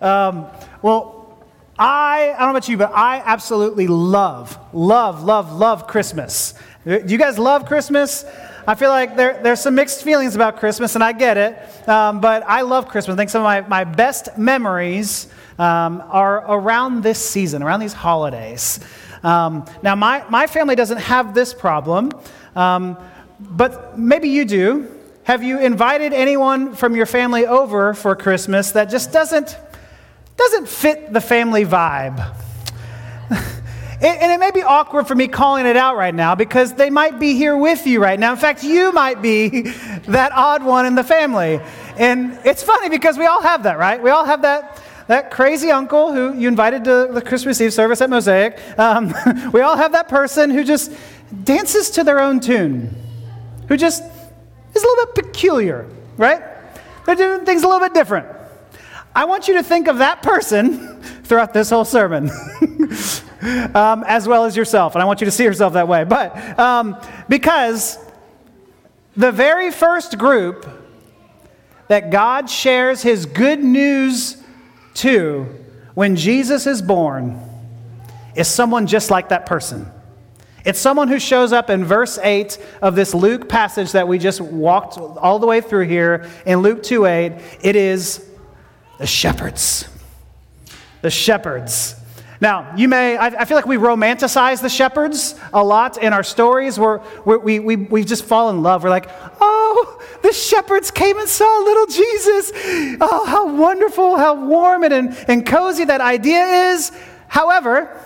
Um, well, I, I don't know about you, but I absolutely love, love, love, love Christmas. Do you guys love Christmas? I feel like there, there's some mixed feelings about Christmas, and I get it. Um, but I love Christmas. I think some of my, my best memories um, are around this season, around these holidays. Um, now, my, my family doesn't have this problem, um, but maybe you do. Have you invited anyone from your family over for Christmas that just doesn't, doesn't fit the family vibe? and it may be awkward for me calling it out right now because they might be here with you right now. In fact, you might be that odd one in the family. And it's funny because we all have that, right? We all have that, that crazy uncle who you invited to the Christmas Eve service at Mosaic. Um, we all have that person who just dances to their own tune, who just is a little bit peculiar, right? They're doing things a little bit different. I want you to think of that person throughout this whole sermon. um, as well as yourself. And I want you to see yourself that way. But um, because the very first group that God shares his good news to when Jesus is born is someone just like that person. It's someone who shows up in verse 8 of this Luke passage that we just walked all the way through here in Luke 2 8. It is the shepherds. The shepherds. Now, you may, I, feel like we romanticize the shepherds a lot in our stories where we, we, we just fall in love. We're like, oh, the shepherds came and saw little Jesus. Oh, how wonderful, how warm and, and cozy that idea is. However,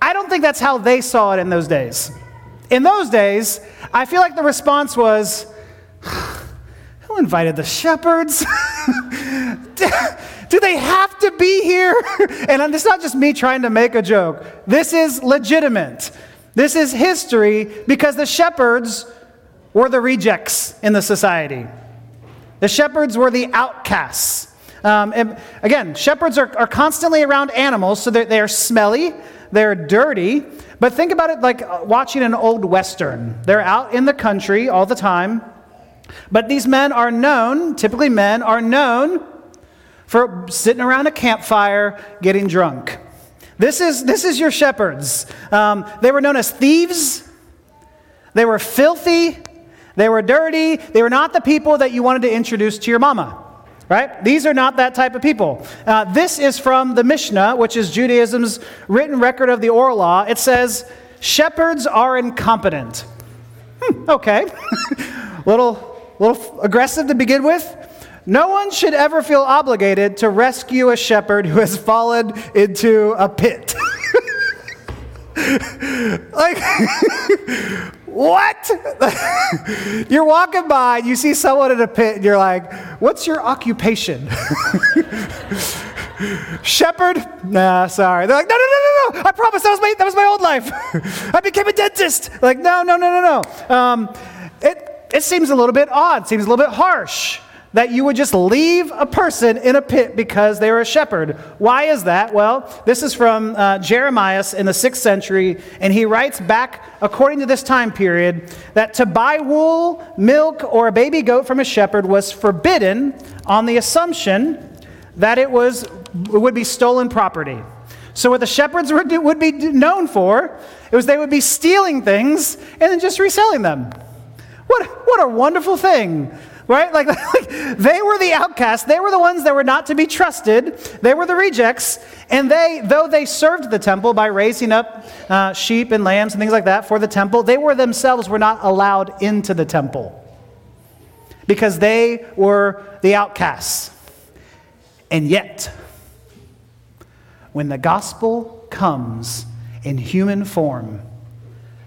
I don't think that's how they saw it in those days. In those days, I feel like the response was, who invited the shepherds? Do they have to be here? and it's not just me trying to make a joke. This is legitimate. This is history because the shepherds were the rejects in the society. The shepherds were the outcasts. Um, again, shepherds are, are constantly around animals, so they are smelly, they're dirty. But think about it like watching an old Western. They're out in the country all the time. But these men are known, typically men, are known for sitting around a campfire getting drunk. This is, this is your shepherds. Um, they were known as thieves, they were filthy, they were dirty, they were not the people that you wanted to introduce to your mama. Right? These are not that type of people. Uh, this is from the Mishnah, which is Judaism's written record of the oral law. It says, Shepherds are incompetent. Hmm, okay. little, little aggressive to begin with. No one should ever feel obligated to rescue a shepherd who has fallen into a pit. like, what? you're walking by, and you see someone in a pit, and you're like, what's your occupation? Shepherd? Nah, sorry. They're like, no, no, no, no, no. I promise that was my, that was my old life. I became a dentist. Like, no, no, no, no, no. Um, it, it seems a little bit odd, seems a little bit harsh that you would just leave a person in a pit because they were a shepherd. Why is that? Well, this is from uh, Jeremiah in the 6th century, and he writes back, according to this time period, that to buy wool, milk, or a baby goat from a shepherd was forbidden on the assumption that it, was, it would be stolen property. So, what the shepherds would, would be known for, it was they would be stealing things and then just reselling them. What, what a wonderful thing right? Like, like, they were the outcasts. They were the ones that were not to be trusted. They were the rejects. And they, though they served the temple by raising up uh, sheep and lambs and things like that for the temple, they were themselves were not allowed into the temple because they were the outcasts. And yet, when the gospel comes in human form,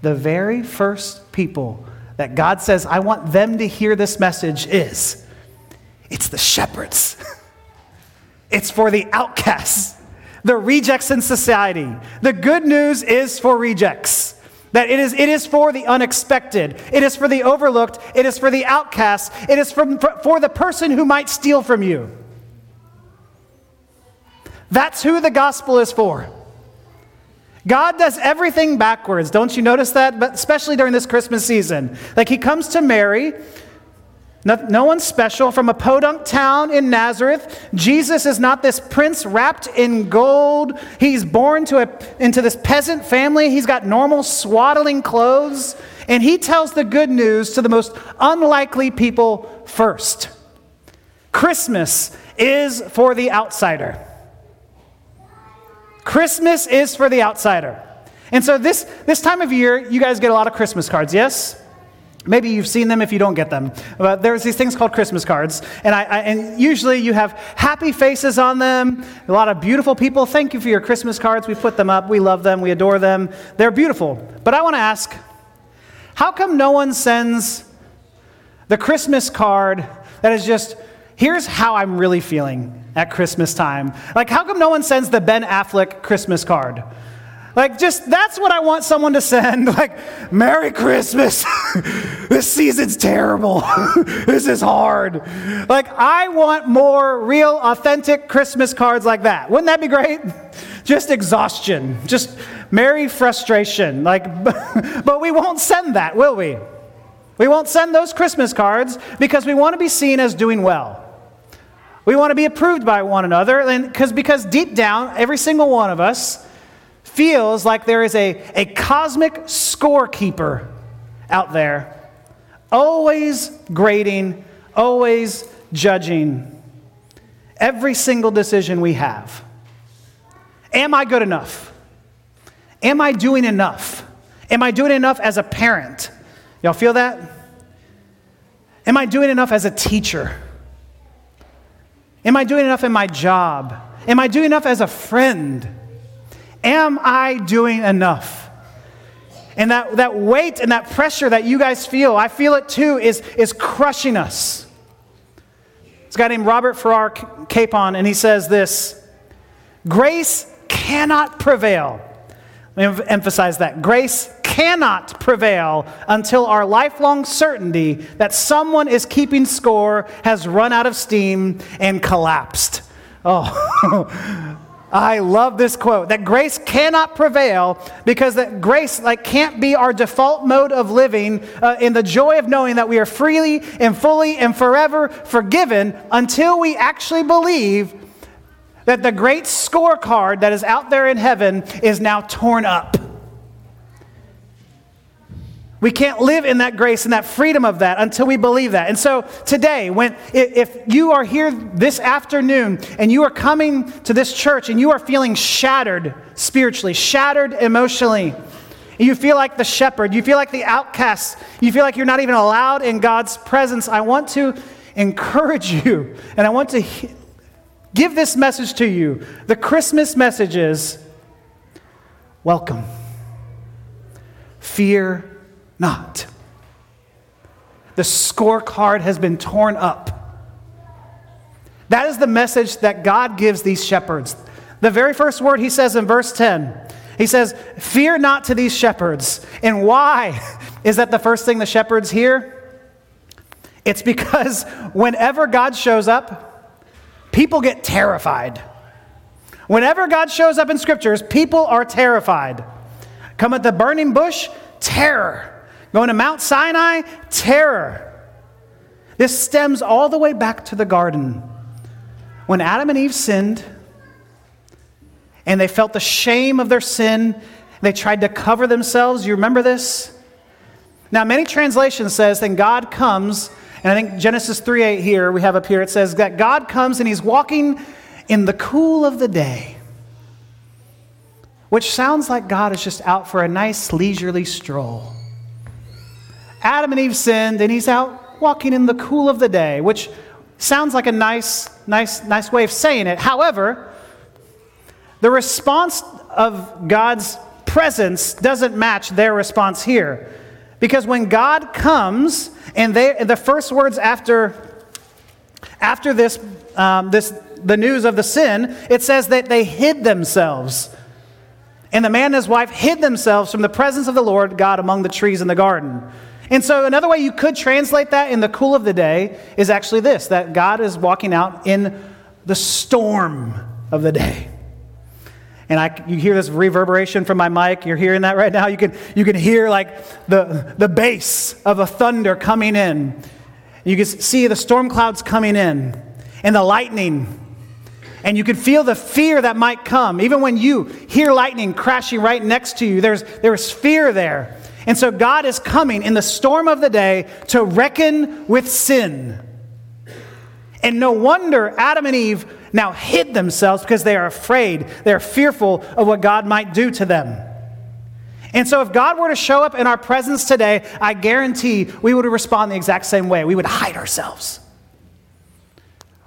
the very first people that God says, I want them to hear this message is it's the shepherds, it's for the outcasts, the rejects in society. The good news is for rejects. That it is, it is for the unexpected. It is for the overlooked. It is for the outcast. It is for, for the person who might steal from you. That's who the gospel is for. God does everything backwards. Don't you notice that? But especially during this Christmas season. Like he comes to Mary, No, no one special from a podunk town in Nazareth. Jesus is not this prince wrapped in gold. He's born to a, into this peasant family. He's got normal swaddling clothes. And he tells the good news to the most unlikely people first. Christmas is for the outsider. Christmas is for the outsider. And so this, this time of year, you guys get a lot of Christmas cards, yes? Maybe you've seen them if you don't get them. But there's these things called Christmas cards. And, I, I, and usually you have happy faces on them, a lot of beautiful people. Thank you for your Christmas cards. We put them up. We love them. We adore them. They're beautiful. But I want to ask how come no one sends the Christmas card that is just, here's how I'm really feeling at Christmas time? Like, how come no one sends the Ben Affleck Christmas card? Like, just that's what I want someone to send. Like, Merry Christmas. this season's terrible. this is hard. Like, I want more real, authentic Christmas cards like that. Wouldn't that be great? Just exhaustion, just merry frustration. Like, but we won't send that, will we? We won't send those Christmas cards because we want to be seen as doing well. We want to be approved by one another, and because because deep down, every single one of us feels like there is a, a cosmic scorekeeper out there, always grading, always judging every single decision we have. Am I good enough? Am I doing enough? Am I doing enough as a parent? Y'all feel that? Am I doing enough as a teacher? Am I doing enough in my job? Am I doing enough as a friend? Am I doing enough? And that, that weight and that pressure that you guys feel, I feel it too, is, is crushing us. This guy named Robert Farrar Capon, and he says this Grace cannot prevail. Emphasize that. Grace cannot prevail until our lifelong certainty that someone is keeping score has run out of steam and collapsed. Oh, I love this quote that grace cannot prevail because that grace like can't be our default mode of living uh, in the joy of knowing that we are freely and fully and forever forgiven until we actually believe that the great scorecard that is out there in heaven is now torn up. We can't live in that grace and that freedom of that until we believe that. And so today, when if you are here this afternoon and you are coming to this church and you are feeling shattered spiritually, shattered emotionally, you feel like the shepherd, you feel like the outcast, you feel like you're not even allowed in God's presence, I want to encourage you and I want to give this message to you. The Christmas message is welcome. Fear not. The scorecard has been torn up. That is the message that God gives these shepherds. The very first word he says in verse 10, he says, Fear not to these shepherds. And why is that the first thing the shepherds hear? It's because whenever God shows up, people get terrified. Whenever God shows up in scriptures, people are terrified. Come at the burning bush, terror. Going to Mount Sinai, terror. This stems all the way back to the garden. When Adam and Eve sinned, and they felt the shame of their sin, they tried to cover themselves. You remember this? Now, many translations says, then God comes, and I think Genesis 3 8 here, we have up here, it says that God comes and he's walking in the cool of the day, which sounds like God is just out for a nice leisurely stroll. Adam and Eve sinned, and he's out walking in the cool of the day, which sounds like a nice, nice, nice way of saying it. However, the response of God's presence doesn't match their response here. Because when God comes, and they, the first words after, after this, um, this, the news of the sin, it says that they hid themselves. And the man and his wife hid themselves from the presence of the Lord God among the trees in the garden. And so, another way you could translate that in the cool of the day is actually this that God is walking out in the storm of the day. And I, you hear this reverberation from my mic. You're hearing that right now. You can, you can hear like the, the bass of a thunder coming in. You can see the storm clouds coming in and the lightning. And you can feel the fear that might come. Even when you hear lightning crashing right next to you, there's, there's fear there. And so God is coming in the storm of the day to reckon with sin. And no wonder Adam and Eve now hid themselves because they are afraid. They're fearful of what God might do to them. And so, if God were to show up in our presence today, I guarantee we would respond the exact same way. We would hide ourselves.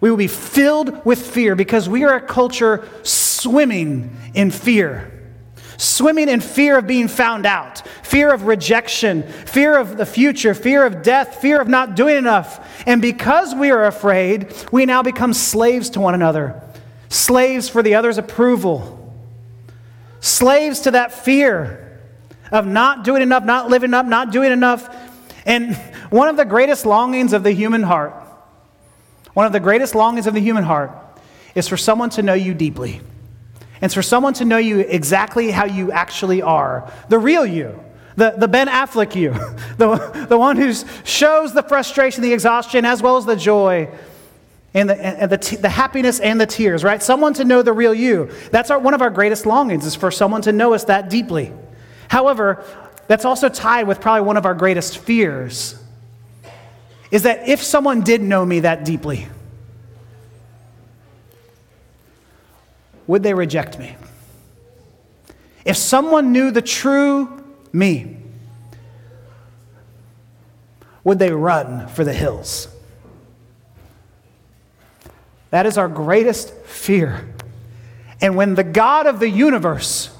We would be filled with fear because we are a culture swimming in fear. Swimming in fear of being found out, fear of rejection, fear of the future, fear of death, fear of not doing enough. And because we are afraid, we now become slaves to one another, slaves for the other's approval, slaves to that fear of not doing enough, not living up, not doing enough. And one of the greatest longings of the human heart, one of the greatest longings of the human heart, is for someone to know you deeply. And for someone to know you exactly how you actually are, the real you, the, the Ben Affleck you, the, the one who shows the frustration, the exhaustion, as well as the joy, and the, and the, the happiness and the tears, right? Someone to know the real you. That's our, one of our greatest longings, is for someone to know us that deeply. However, that's also tied with probably one of our greatest fears, is that if someone did know me that deeply, would they reject me? If someone knew the true me, would they run for the hills? That is our greatest fear. And when the God of the universe,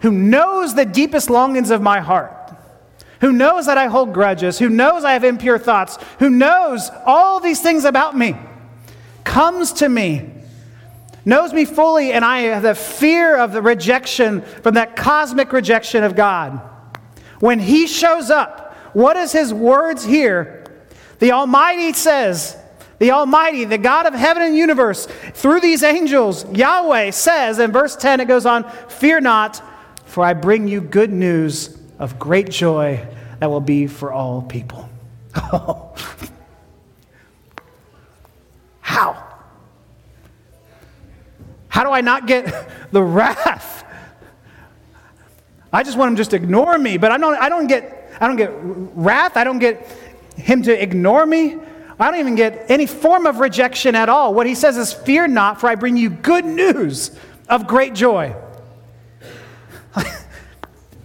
who knows the deepest longings of my heart, who knows that I hold grudges, who knows I have impure thoughts, who knows all these things about me, comes to me knows me fully, and I have the fear of the rejection from that cosmic rejection of God. When He shows up, what is His words here? The Almighty says, the Almighty, the God of heaven and universe, through these angels, Yahweh says, in verse 10, it goes on, Fear not, for I bring you good news of great joy that will be for all people. How? How do I not get the wrath? I just want him just to ignore me, but I don't, I don't get I don't get wrath. I don't get him to ignore me. I don't even get any form of rejection at all. What he says is, Fear not, for I bring you good news of great joy.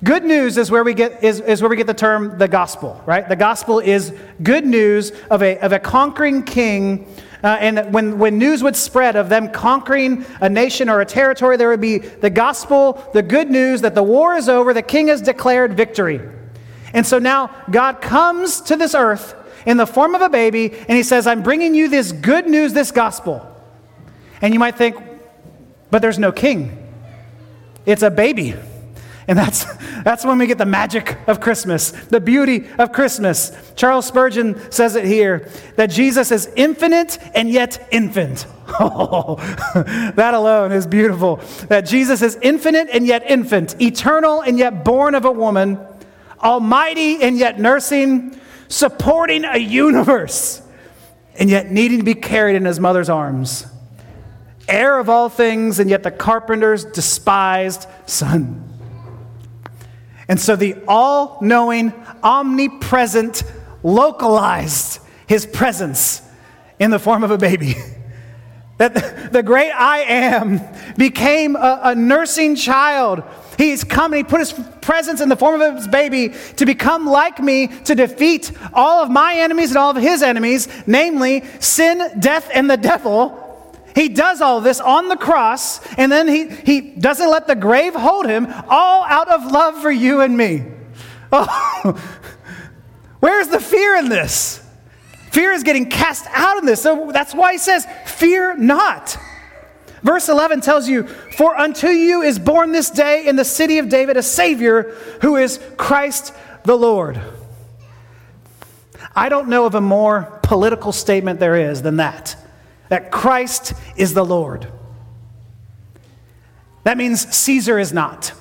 good news is where we get is, is where we get the term the gospel, right? The gospel is good news of a, of a conquering king uh, and when, when news would spread of them conquering a nation or a territory, there would be the gospel, the good news that the war is over, the king has declared victory. And so now God comes to this earth in the form of a baby, and he says, I'm bringing you this good news, this gospel. And you might think, but there's no king, it's a baby. And that's, that's when we get the magic of Christmas, the beauty of Christmas. Charles Spurgeon says it here that Jesus is infinite and yet infant. Oh, that alone is beautiful. That Jesus is infinite and yet infant, eternal and yet born of a woman, almighty and yet nursing, supporting a universe and yet needing to be carried in his mother's arms. Heir of all things and yet the carpenter's despised son. And so the all knowing, omnipresent, localized his presence in the form of a baby. That the great I am became a, a nursing child. He's come and he put his presence in the form of his baby to become like me, to defeat all of my enemies and all of his enemies, namely sin, death, and the devil he does all this on the cross, and then he, he doesn't let the grave hold him, all out of love for you and me. Oh, where's the fear in this? Fear is getting cast out of this. So that's why he says, Fear not. Verse 11 tells you, For unto you is born this day in the city of David a Savior who is Christ the Lord. I don't know of a more political statement there is than that that Christ is the Lord. That means Caesar is not.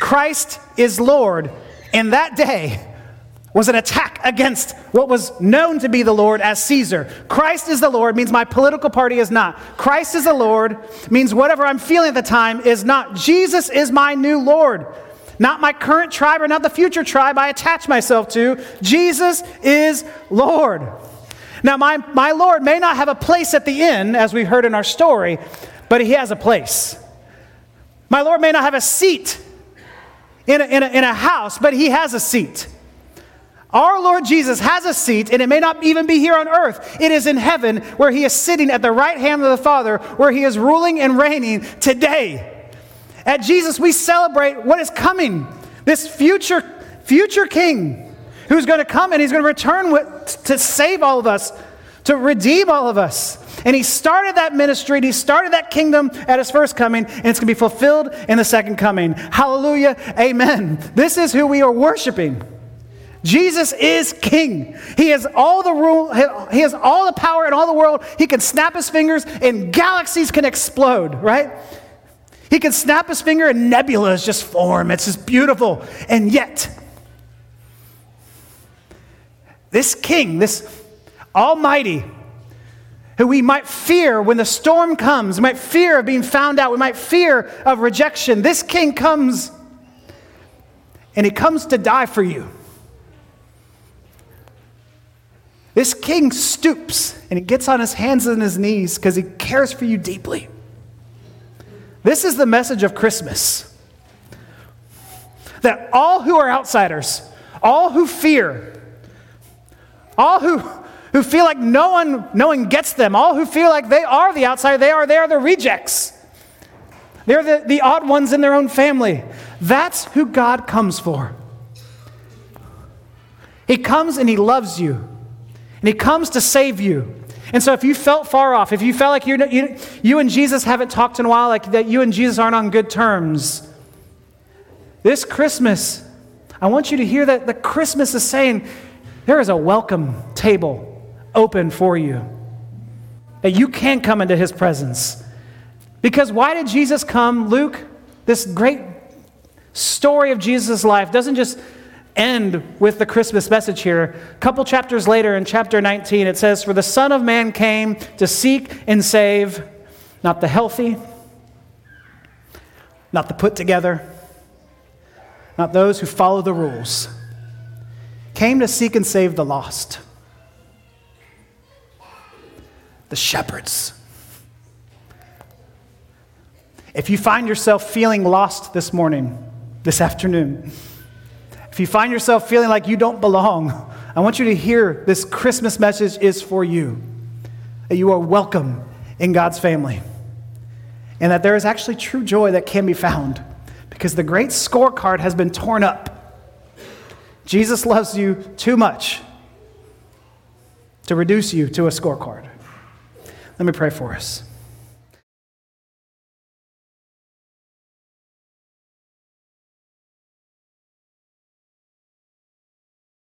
Christ is Lord. In that day, was an attack against what was known to be the Lord as Caesar. Christ is the Lord means my political party is not. Christ is the Lord means whatever I'm feeling at the time is not. Jesus is my new Lord. Not my current tribe or not the future tribe I attach myself to. Jesus is Lord. Now, my, my Lord may not have a place at the inn, as we heard in our story, but he has a place. My Lord may not have a seat in a, in a, in a house, but he has a seat. Our Lord Jesus has a seat, and it may not even be here on earth. It is in heaven where he is sitting at the right hand of the Father, where he is ruling and reigning today. At Jesus, we celebrate what is coming this future, future king who's going to come and he's going to return with, to save all of us, to redeem all of us. And he started that ministry, and he started that kingdom at his first coming, and it's going to be fulfilled in the second coming. Hallelujah. Amen. This is who we are worshiping. Jesus is king. He has all the rule, he has all the power in all the world. He can snap his fingers and galaxies can explode, right? He can snap his finger and nebulas just form. It's just beautiful. And yet, this king, this almighty, who we might fear when the storm comes, we might fear of being found out, we might fear of rejection, this king comes and he comes to die for you. This king stoops and he gets on his hands and his knees because he cares for you deeply. This is the message of Christmas that all who are outsiders, all who fear, all who, who feel like no one, no one gets them, all who feel like they are the outsider, they are, they are the rejects. They're the, the odd ones in their own family. That's who God comes for. He comes and He loves you. And He comes to save you. And so if you felt far off, if you felt like you're, you, you and Jesus haven't talked in a while, like that you and Jesus aren't on good terms, this Christmas, I want you to hear that the Christmas is saying there is a welcome table open for you, that you can come into his presence. Because why did Jesus come? Luke, this great story of Jesus' life, doesn't just end with the Christmas message here. A couple chapters later, in chapter 19, it says, For the Son of Man came to seek and save not the healthy, not the put together, not those who follow the rules. Came to seek and save the lost, the shepherds. If you find yourself feeling lost this morning, this afternoon, if you find yourself feeling like you don't belong, I want you to hear this Christmas message is for you. That you are welcome in God's family. And that there is actually true joy that can be found because the great scorecard has been torn up. Jesus loves you too much to reduce you to a scorecard. Let me pray for us.